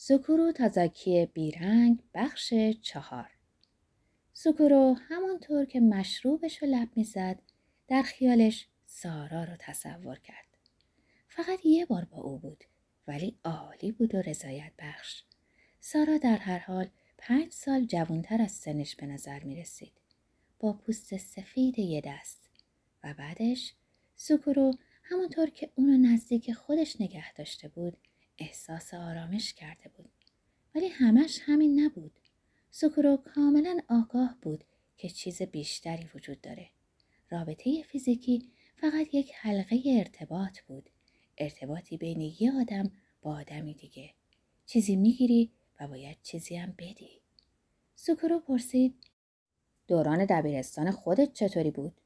سکورو تازاکی بیرنگ بخش چهار سکورو همانطور که مشروبش رو لب می‌زد در خیالش سارا رو تصور کرد. فقط یه بار با او بود ولی عالی بود و رضایت بخش. سارا در هر حال پنج سال جوانتر از سنش به نظر می رسید. با پوست سفید یه دست و بعدش سکورو همانطور که اونو نزدیک خودش نگه داشته بود احساس آرامش کرده بود. ولی همش همین نبود. سکورو کاملا آگاه بود که چیز بیشتری وجود داره. رابطه فیزیکی فقط یک حلقه ارتباط بود. ارتباطی بین یه آدم با آدمی دیگه. چیزی می‌گیری و باید چیزی هم بدی. سکورو پرسید دوران دبیرستان خودت چطوری بود؟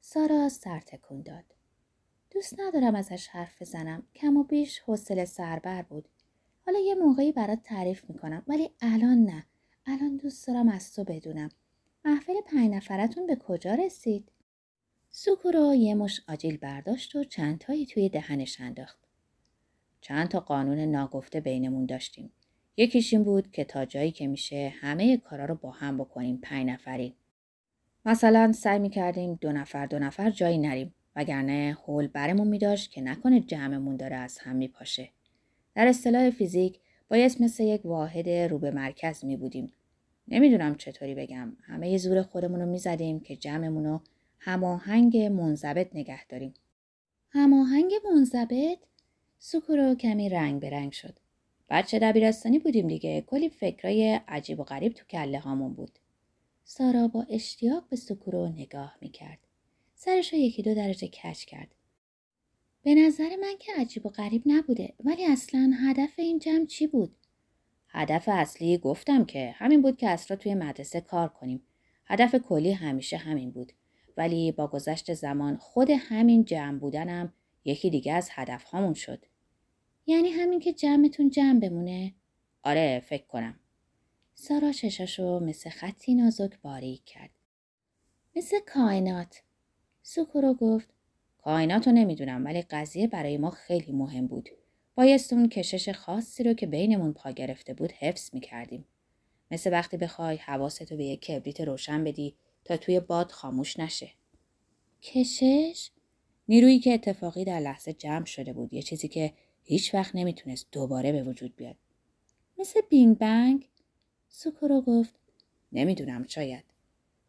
سارا سر تکون داد. دوست ندارم ازش حرف بزنم. کم و بیش حوصله سربر بود. حالا یه موقعی برات تعریف می‌کنم ولی الان نه. الان دوست دارم از تو بدونم. محفل پنج نفرتون به کجا رسید؟ سوکورو یه مش آجیل برداشت و چند تایی توی دهنش انداخت. چند تا قانون ناگفته بینمون داشتیم. یکیش این بود که تا جایی که میشه همه کارا رو با هم بکنیم پنج نفری. مثلا سعی می‌کردیم دو نفر دو نفر جایی نریم وگرنه هول برمون میداشت که نکنه جمعمون داره از هم میپاشه. در اصطلاح فیزیک باید مثل یک واحد رو به مرکز می بودیم. نمی‌دونم چطوری بگم. همه ی زور خودمون رو می‌زدیم که جمعمون رو هماهنگ منضبط نگه داریم. هماهنگ منضبط؟ سکورو کمی رنگ به رنگ شد. بچه دبیرستانی بودیم دیگه. کلی فکرای عجیب و غریب تو کله هامون بود. سارا با اشتیاق به سکورو نگاه می‌کرد. سرش رو یکی دو درجه کچ کرد. به نظر من که عجیب و غریب نبوده ولی اصلا هدف این جمع چی بود؟ هدف اصلی گفتم که همین بود که اصلا توی مدرسه کار کنیم. هدف کلی همیشه همین بود. ولی با گذشت زمان خود همین جمع بودنم یکی دیگه از هدف هامون شد. یعنی همین که جمعتون جمع بمونه؟ آره فکر کنم. سارا چشاشو مثل خطی نازک باریک کرد. مثل کائنات. سوکورو گفت کائنات رو نمی‌دونم ولی قضیه برای ما خیلی مهم بود. بایست اون کشش خاصی رو که بینمون پا گرفته بود حفظ می‌کردیم. مثل وقتی بخوای حواستو به یک کبریت روشن بدی تا توی باد خاموش نشه. کشش؟ نیرویی که اتفاقی در لحظه جمع شده بود. یه چیزی که هیچ وقت نمی‌تونست دوباره به وجود بیاد. مثل بینگ بنگ؟ سوکورو گفت نمی‌دونم شاید.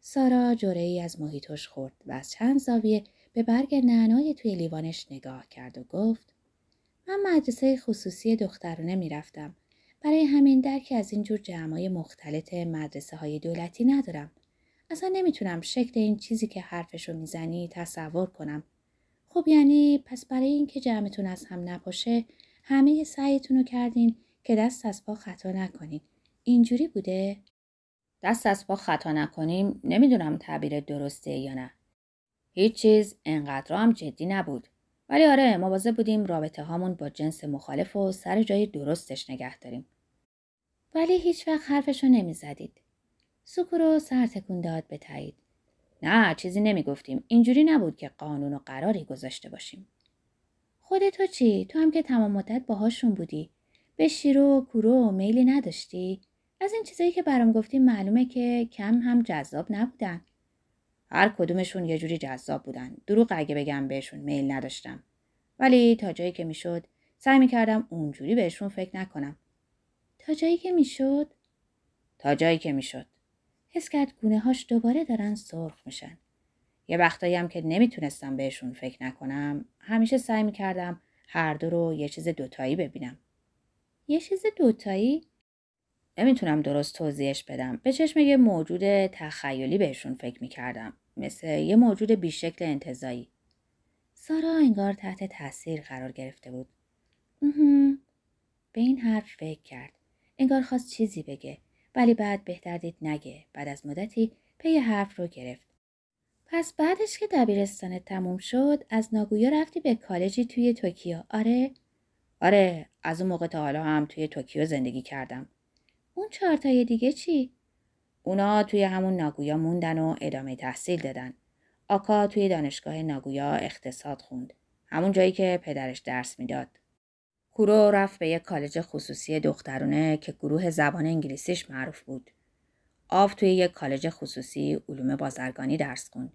سارا جوره ای از محیطش خورد و از چند زاویه به برگ نعنای توی لیوانش نگاه کرد و گفت من مدرسه خصوصی دخترانه می‌رفتم. برای همین درکی از اینجور جمعای مختلط مدرسه های دولتی ندارم. اصلا نمی‌تونم شکل این چیزی که حرفشو می‌زنی تصور کنم. خب یعنی پس برای اینکه جمعتون از هم نپاشه همه سعیتون رو کردین که دست از پا خطا نکنین. اینجوری بوده؟ دست از پا خطا نکنیم نمی‌دونم تعبیر درسته یا نه. هیچ چیز انقدر هم جدی نبود. ولی آره مواظب بودیم رابطه هامون با جنس مخالف و سر جای درستش نگه داریم. ولی هیچ وقت حرفشو نمی زدید. سکورو سر تکون داد به تایید. نه چیزی نمی گفتیم. اینجوری نبود که قانون و قراری گذاشته باشیم. خودتو چی؟ تو هم که تمام مدت باهاشون بودی. به شیرو و کورو میلی نداشتی؟ از این چیزایی که برام گفتی معلومه که کم هم جذاب نبودن. هر کدومشون یه جوری جذاب بودن. دروغ اگه بگم بهشون میل نداشتم. ولی تا جایی که می‌شد سعی می‌کردم اونجوری بهشون فکر نکنم. تا جایی که می‌شد؟ تا جایی که می‌شد. حس کرد گونه هاش دوباره دارن سرخ میشن. یه وقتایی هم که نمی‌تونستم بهشون فکر نکنم همیشه سعی می‌کردم هر دو رو یه چیز دوتایی ببینم. یه چیز دوتایی؟ نمی‌تونم درست توضیحش بدم. به چشم یه موجود تخیلی بهشون فکر می‌کردم. مثل یه موجود بیشکل انتظایی. سارا انگار تحت تاثیر قرار گرفته بود. به این حرف فکر کرد. انگار خواست چیزی بگه. ولی بعد بهتر دید نگه. بعد از مدتی پی حرف رو گرفت. پس بعدش که دبیرستانت تموم شد از ناگویا رفتی به کالجی توی توکیو آره؟ آره از اون موقع تا حالا هم توی توکیو زندگی کردم. اون چهارتای دیگه چی؟ اونا توی همون ناگویا موندن و ادامه تحصیل دادن. آکا توی دانشگاه ناگویا اقتصاد خوند. همون جایی که پدرش درس می‌داد. کورو رفت به یک کالج خصوصی دخترونه که گروه زبان انگلیسیش معروف بود. آف توی یک کالج خصوصی علوم بازرگانی درس خوند.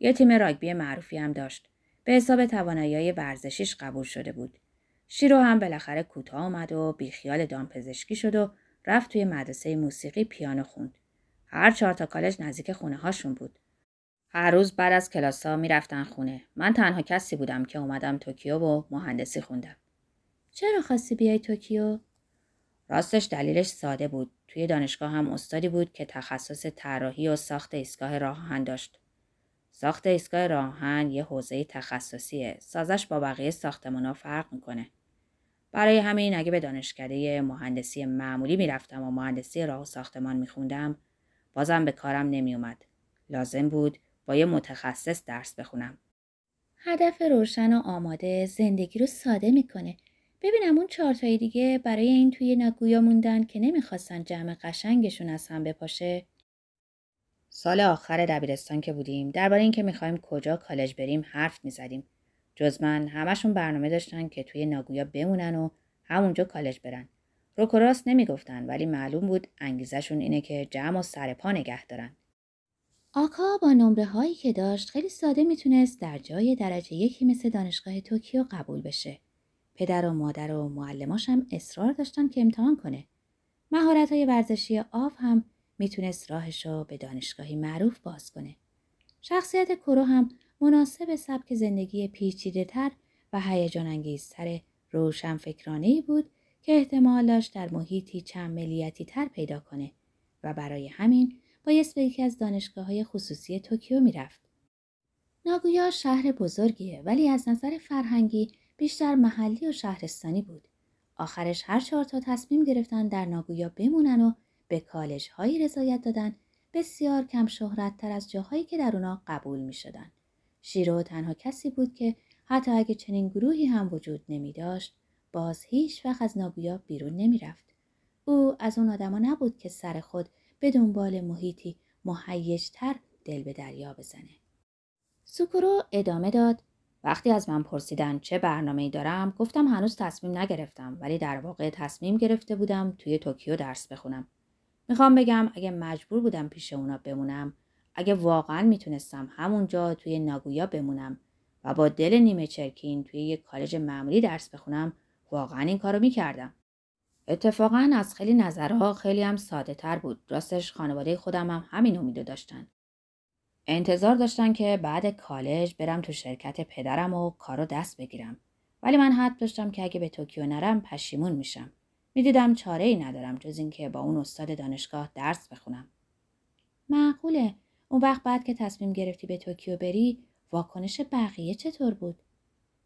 یه تیم راگبی معروفی هم داشت. به حساب توانایی ورزشیش قبول شده بود. شیرو هم بالاخره کوتاه آمد و بیخیال دامپزشکی شد و رفت توی مدرسه موسیقی پیانو خوند. هر چهار تا کالج نزدیک خونه هاشون بود. هر روز بعد از کلاس ها می‌رفتن خونه. من تنها کسی بودم که اومدم توکیو و مهندسی خوندم. چرا خواستی بیای توکیو؟ راستش دلیلش ساده بود. توی دانشگاه هم استادی بود که تخصص طراحی و ساخت ایستگاه راهن داشت. ساخت ایستگاه راهن یه حوزه تخصصیه. سازش با بقیه ساختمونا فرق می‌کنه. برای همین اگه به دانشکده مهندسی معمولی می‌رفتم و مهندسی راه و ساختمان میخوندم بازم به کارم نمیومد. لازم بود با یه متخصص درس بخونم. هدف روشن و آماده زندگی رو ساده می‌کنه. ببینم اون چهارتایی دیگه برای این توی نگویا موندن که نمی‌خواستن جمع قشنگشون از هم بپاشه. سال آخر دبیرستان که بودیم درباره اینکه می‌خوایم کجا کالج بریم حرف می‌زدیم. جز من همشون برنامه داشتن که توی ناگویا بمونن و همونجا کالج برن. رک و راست نمی‌گفتن ولی معلوم بود انگیزشون اینه که جمع و سر پا نگه دارن. آکا با نمره هایی که داشت خیلی ساده می‌تونست در جای درجه یکی مثل دانشگاه توکیو قبول بشه. پدر و مادر و معلماش هم اصرار داشتن که امتحان کنه. مهارت های ورزشی آئو هم می‌تونست راهش رو به دانشگاهی معروف باز کنه. شخصیت کرو هم مناسب سبک زندگی پیچیده تر و هیجان انگیزتر روشن فکرانه بود که احتمال داشت در محیطی چند ملیتی تر پیدا کنه و برای همین بایست به یکی از دانشگاه های خصوصی توکیو می‌رفت. ناگویا شهر بزرگیه ولی از نظر فرهنگی بیشتر محلی و شهرستانی بود. آخرش هر چهار تا تصمیم گرفتن در ناگویا بمونن و به کالج هایی رضایت دادن بسیار کم شهرت تر از جاهایی که در اونا قبول می شدن. شیرو تنها کسی بود که حتی اگه چنین گروهی هم وجود نمی داشت باز هیچ وقت از ناگویا بیرون نمی رفت. او از اون آدما نبود که سر خود به دنبال محیطی محیشتر دل به دریا بزنه. سوکورو ادامه داد وقتی از من پرسیدن چه برنامه دارم گفتم هنوز تصمیم نگرفتم ولی در واقع تصمیم گرفته بودم توی توکیو درس بخونم. می‌خوام بگم اگه مجبور بودم پیش اونا بمونم اگه واقعا می‌تونستم همونجا توی ناگویا بمونم و با دل نیمه چرکین توی یک کالج معمولی درس بخونم واقعا این کارو می‌کردم. اتفاقا از خیلی نظرها خیلی هم ساده تر بود. راستش خانواده خودم هم همین امیدو داشتن. انتظار داشتن که بعد کالج برم تو شرکت پدرم و کارو دست بگیرم. ولی من حد داشتم که اگه به توکیو نرم پشیمون میشم. می‌دیدم چاره ای ندارم جز اینکه با اون استاد دانشگاه درس بخونم. معقوله. اون وقت بعد که تصمیم گرفتی به توکیو بری واکنش بقیه چطور بود؟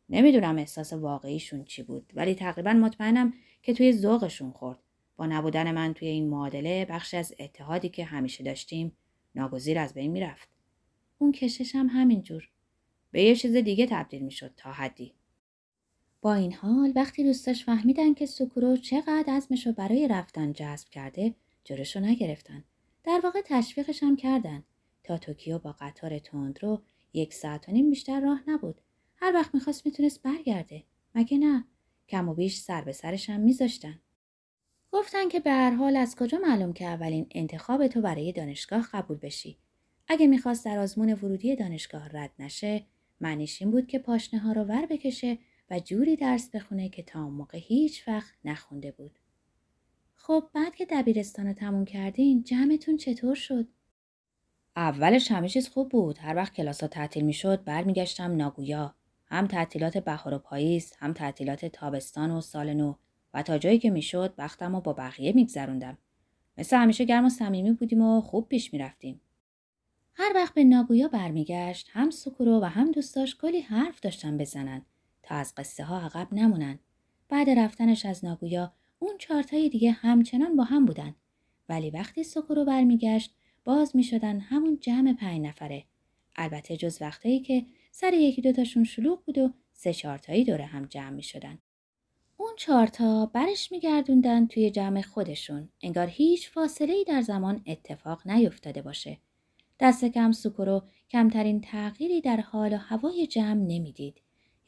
نمی‌دونم احساس واقعیشون چی بود ولی تقریبا مطمئنم که توی ذوقشون خورد. با نبودن من توی این معادله بخش از اتحادی که همیشه داشتیم ناگزیر از بین می‌رفت. اون کشش هم همینجور. به یه چیز دیگه تبدیل می‌شد تا حدی. با این حال وقتی دوستاش فهمیدن که سوکورو چقدر عزمشو برای رفتن جذب کرده جلوشو نگرفتن. در واقع تشویقش هم کردن. تا توکیو با قطار تندرو یک ساعت و نیم بیشتر راه نبود. هر وقت می‌خواست می‌تونست برگرده. مگه نه؟ کم و بیش سر به سرش هم میذاشتن. گفتن که به هر حال از کجا معلوم که اولین انتخاب تو برای دانشگاه قبول بشی. اگه می‌خواست در آزمون ورودی دانشگاه رد نشه، معنیش این بود که پاشنه ها رو ور بکشه و جوری درس بخونه که تا اون موقع هیچ وقت نخونده بود. خب بعد که دبیرستان رو تموم کردین جمعتون چطور شد؟ اولش همه چیز خوب بود. هر وقت کلاس ها تعطیل می شد برمیگشتم ناگویا. هم تعطیلات بهار و پاییز، هم تعطیلات تابستان و سال نو و تا جایی که می‌شد وقتم رو با بقیه میگذروندم. مثل همیشه گرم و صمیمی بودیم و خوب پیش می‌رفتیم. هر وقت به ناگویا برمیگشت هم سکورو و هم دوستاش کلی حرف داشتن بزنن تا از قصه ها عقب نمونن. بعد رفتنش از ناگویا اون چارتای دیگه همچنان با هم بودن. ولی وقتی سکورو برمیگشت باز می شدن همون جمع پنج نفره. البته جز وقتایی که سر یکی دوتاشون شلوغ بود و سه چارتایی دوره هم جمع می شدن. اون چارتا برش می گردوندن توی جمع خودشون. انگار هیچ فاصله ای در زمان اتفاق نیفتاده باشه. دست کم سکورو کمترین تغییری در حال و هوای جمع نمی‌دید.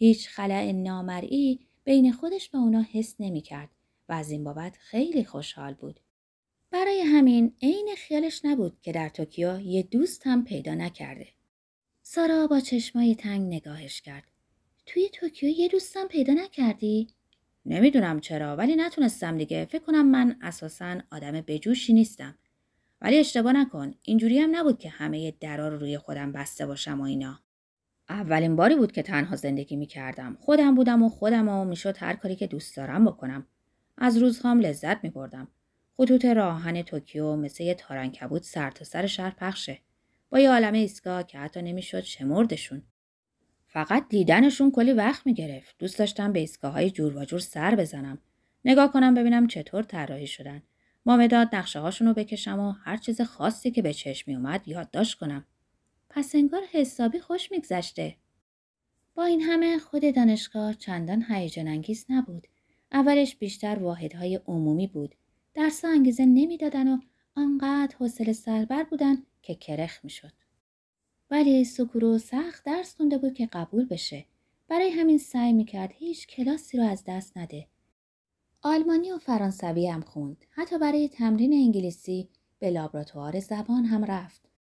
هیچ خلع نامرئی بین خودش به اونا حس نمی کرد و از این بابت خیلی خوشحال بود. برای همین عین خیالش نبود که در توکیو یه دوست هم پیدا نکرده. سارا با چشمای تنگ نگاهش کرد. توی توکیو یه دوستم پیدا نکردی؟ نمی‌دونم چرا ولی نتونستم دیگه. فکر کنم من اساسا آدم بجوشی نیستم. ولی اشتباه نکن. اینجوری هم نبود که همه درا رو روی خودم بسته باشم و اینا. اولین باری بود که تنها زندگی می کردم. خودم بودم و خودم و می‌شد هر کاری که دوست دارم بکنم. از روزهام لذت می بردم. خطوط راهن توکیو مثل یه تارنکبود سر تا سر شهر پخشه. با یه عالم ایستگاه که حتی نمی‌شد شمردشون. فقط دیدنشون کلی وقت می گرفت. دوست داشتم به ایستگاه های جور و جور سر بزنم. نگاه کنم ببینم چطور طراحی شدن. مامداد نقشه هاشون رو بکشم و هر چیز خاصی که به چشم می اومد یادداشت کنم. پس انگار حسابی خوش میگذشته. با این همه خود دانشگاه چندان هیجان انگیز نبود. اولش بیشتر واحدهای عمومی بود. درس انگیزه نمی‌دادن و آنقدر حوصله سربر بودن که کرخ می‌شد. ولی سکورو سخت درس خونده بود که قبول بشه. برای همین سعی می‌کرد هیچ کلاسی رو از دست نده. آلمانی و فرانسوی هم خوند. حتی برای تمرین انگلیسی به لابراتوار زبان هم رفت.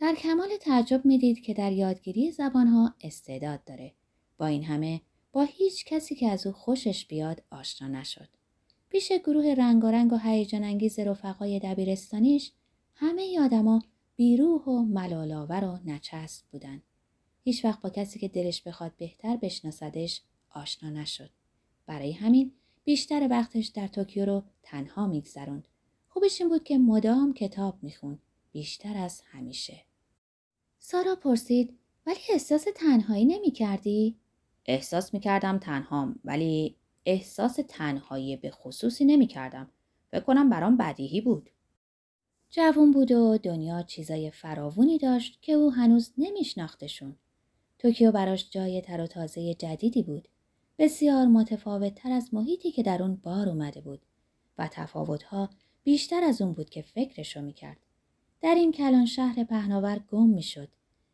در کمال تعجب می‌دید که در یادگیری زبانها استعداد داره. با این همه با هیچ کسی که از او خوشش بیاد آشنا نشد. پیش گروه رنگارنگ و هیجان انگیز رفقای دبیرستانیش همه آدما بیروح و ملالاور و نچسب بودن. هیچ وقت با کسی که دلش بخواد بهتر بشناسدش آشنا نشد. برای همین بیشتر وقتش در توکیو رو تنها میگذروند. خوبش این بود که مدام کتاب می‌خوند. بیشتر از همیشه. سارا پرسید ولی احساس تنهایی نمی کردی؟ احساس می کردم تنهام ولی احساس تنهایی به خصوصی نمی کردم. فکر کنم برام بدیهی بود. جوون بود و دنیا چیزای فراوونی داشت که او هنوز نمیشناختشون. توکیو براش جای تر و تازه جدیدی بود. بسیار متفاوت تر از محیطی که در اون بار اومده بود و تفاوتها بیشتر از اون بود که فکرشو می‌کرد. در این کلان شهر پهناور گم می‌شد.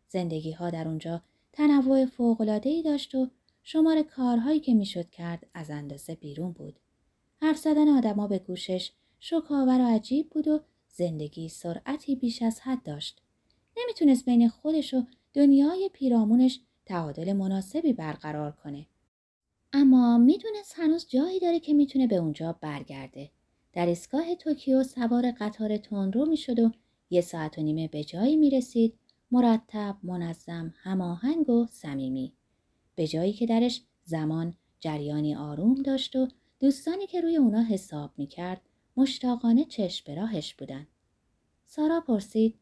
زندگی ها در اونجا تنوع ای داشت و شمار کارهایی که می‌شد کرد از اندازه بیرون بود. حرف زدن آدما به گوشش شکاور و عجیب بود و زندگی سرعتی بیش از حد داشت. نمی‌تونست بین خودش و دنیای پیرامونش تعادل مناسبی برقرار کنه. اما می‌دونست هنوز جایی داره که می‌تونه به اونجا برگرده. در ایستگاه توکیو سوار قطار تندرو می‌شد و یه ساعت و نیمه به جایی می رسید مرتب، منظم، هماهنگ و صمیمی. به جایی که درش زمان جریانی آروم داشت و دوستانی که روی اونا حساب می کرد مشتاقانه چشم به راهش بودن. سارا پرسید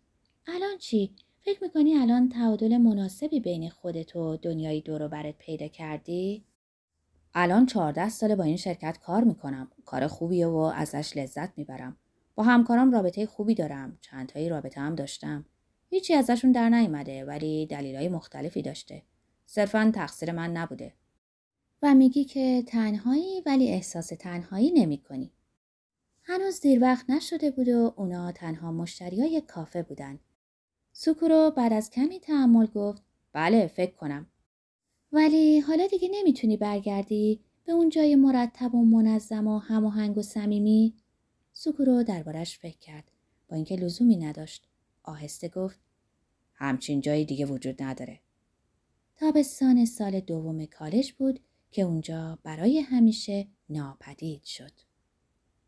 الان چی؟ فکر می‌کنی الان تعادل مناسبی بین خودت و دنیای دورو برت پیدا کردی؟ الان چهارده ساله با این شرکت کار می‌کنم. کار خوبیه و ازش لذت می‌برم. با همکارام رابطه خوبی دارم. چند تایی رابطه هم داشتم. هیچی ازشون در نیامده ولی دلیلای مختلفی داشته. صرفا تقصیر من نبوده. و میگی که تنهایی ولی احساس تنهایی نمی کنی. هنوز دیر وقت نشده بود و اونا تنها مشتریای کافه بودن. سوکورو بعد از کمی تحمل گفت بله فکر کنم. ولی حالا دیگه نمی‌تونی برگردی به اون جای مرتب و منظم و هماهنگ و صمیمی سوکورو دربارش فکر کرد. با اینکه لزومی نداشت. آهسته گفت همچین جایی دیگه وجود نداره. تابستان سال دوم کالج بود که اونجا برای همیشه ناپدید شد.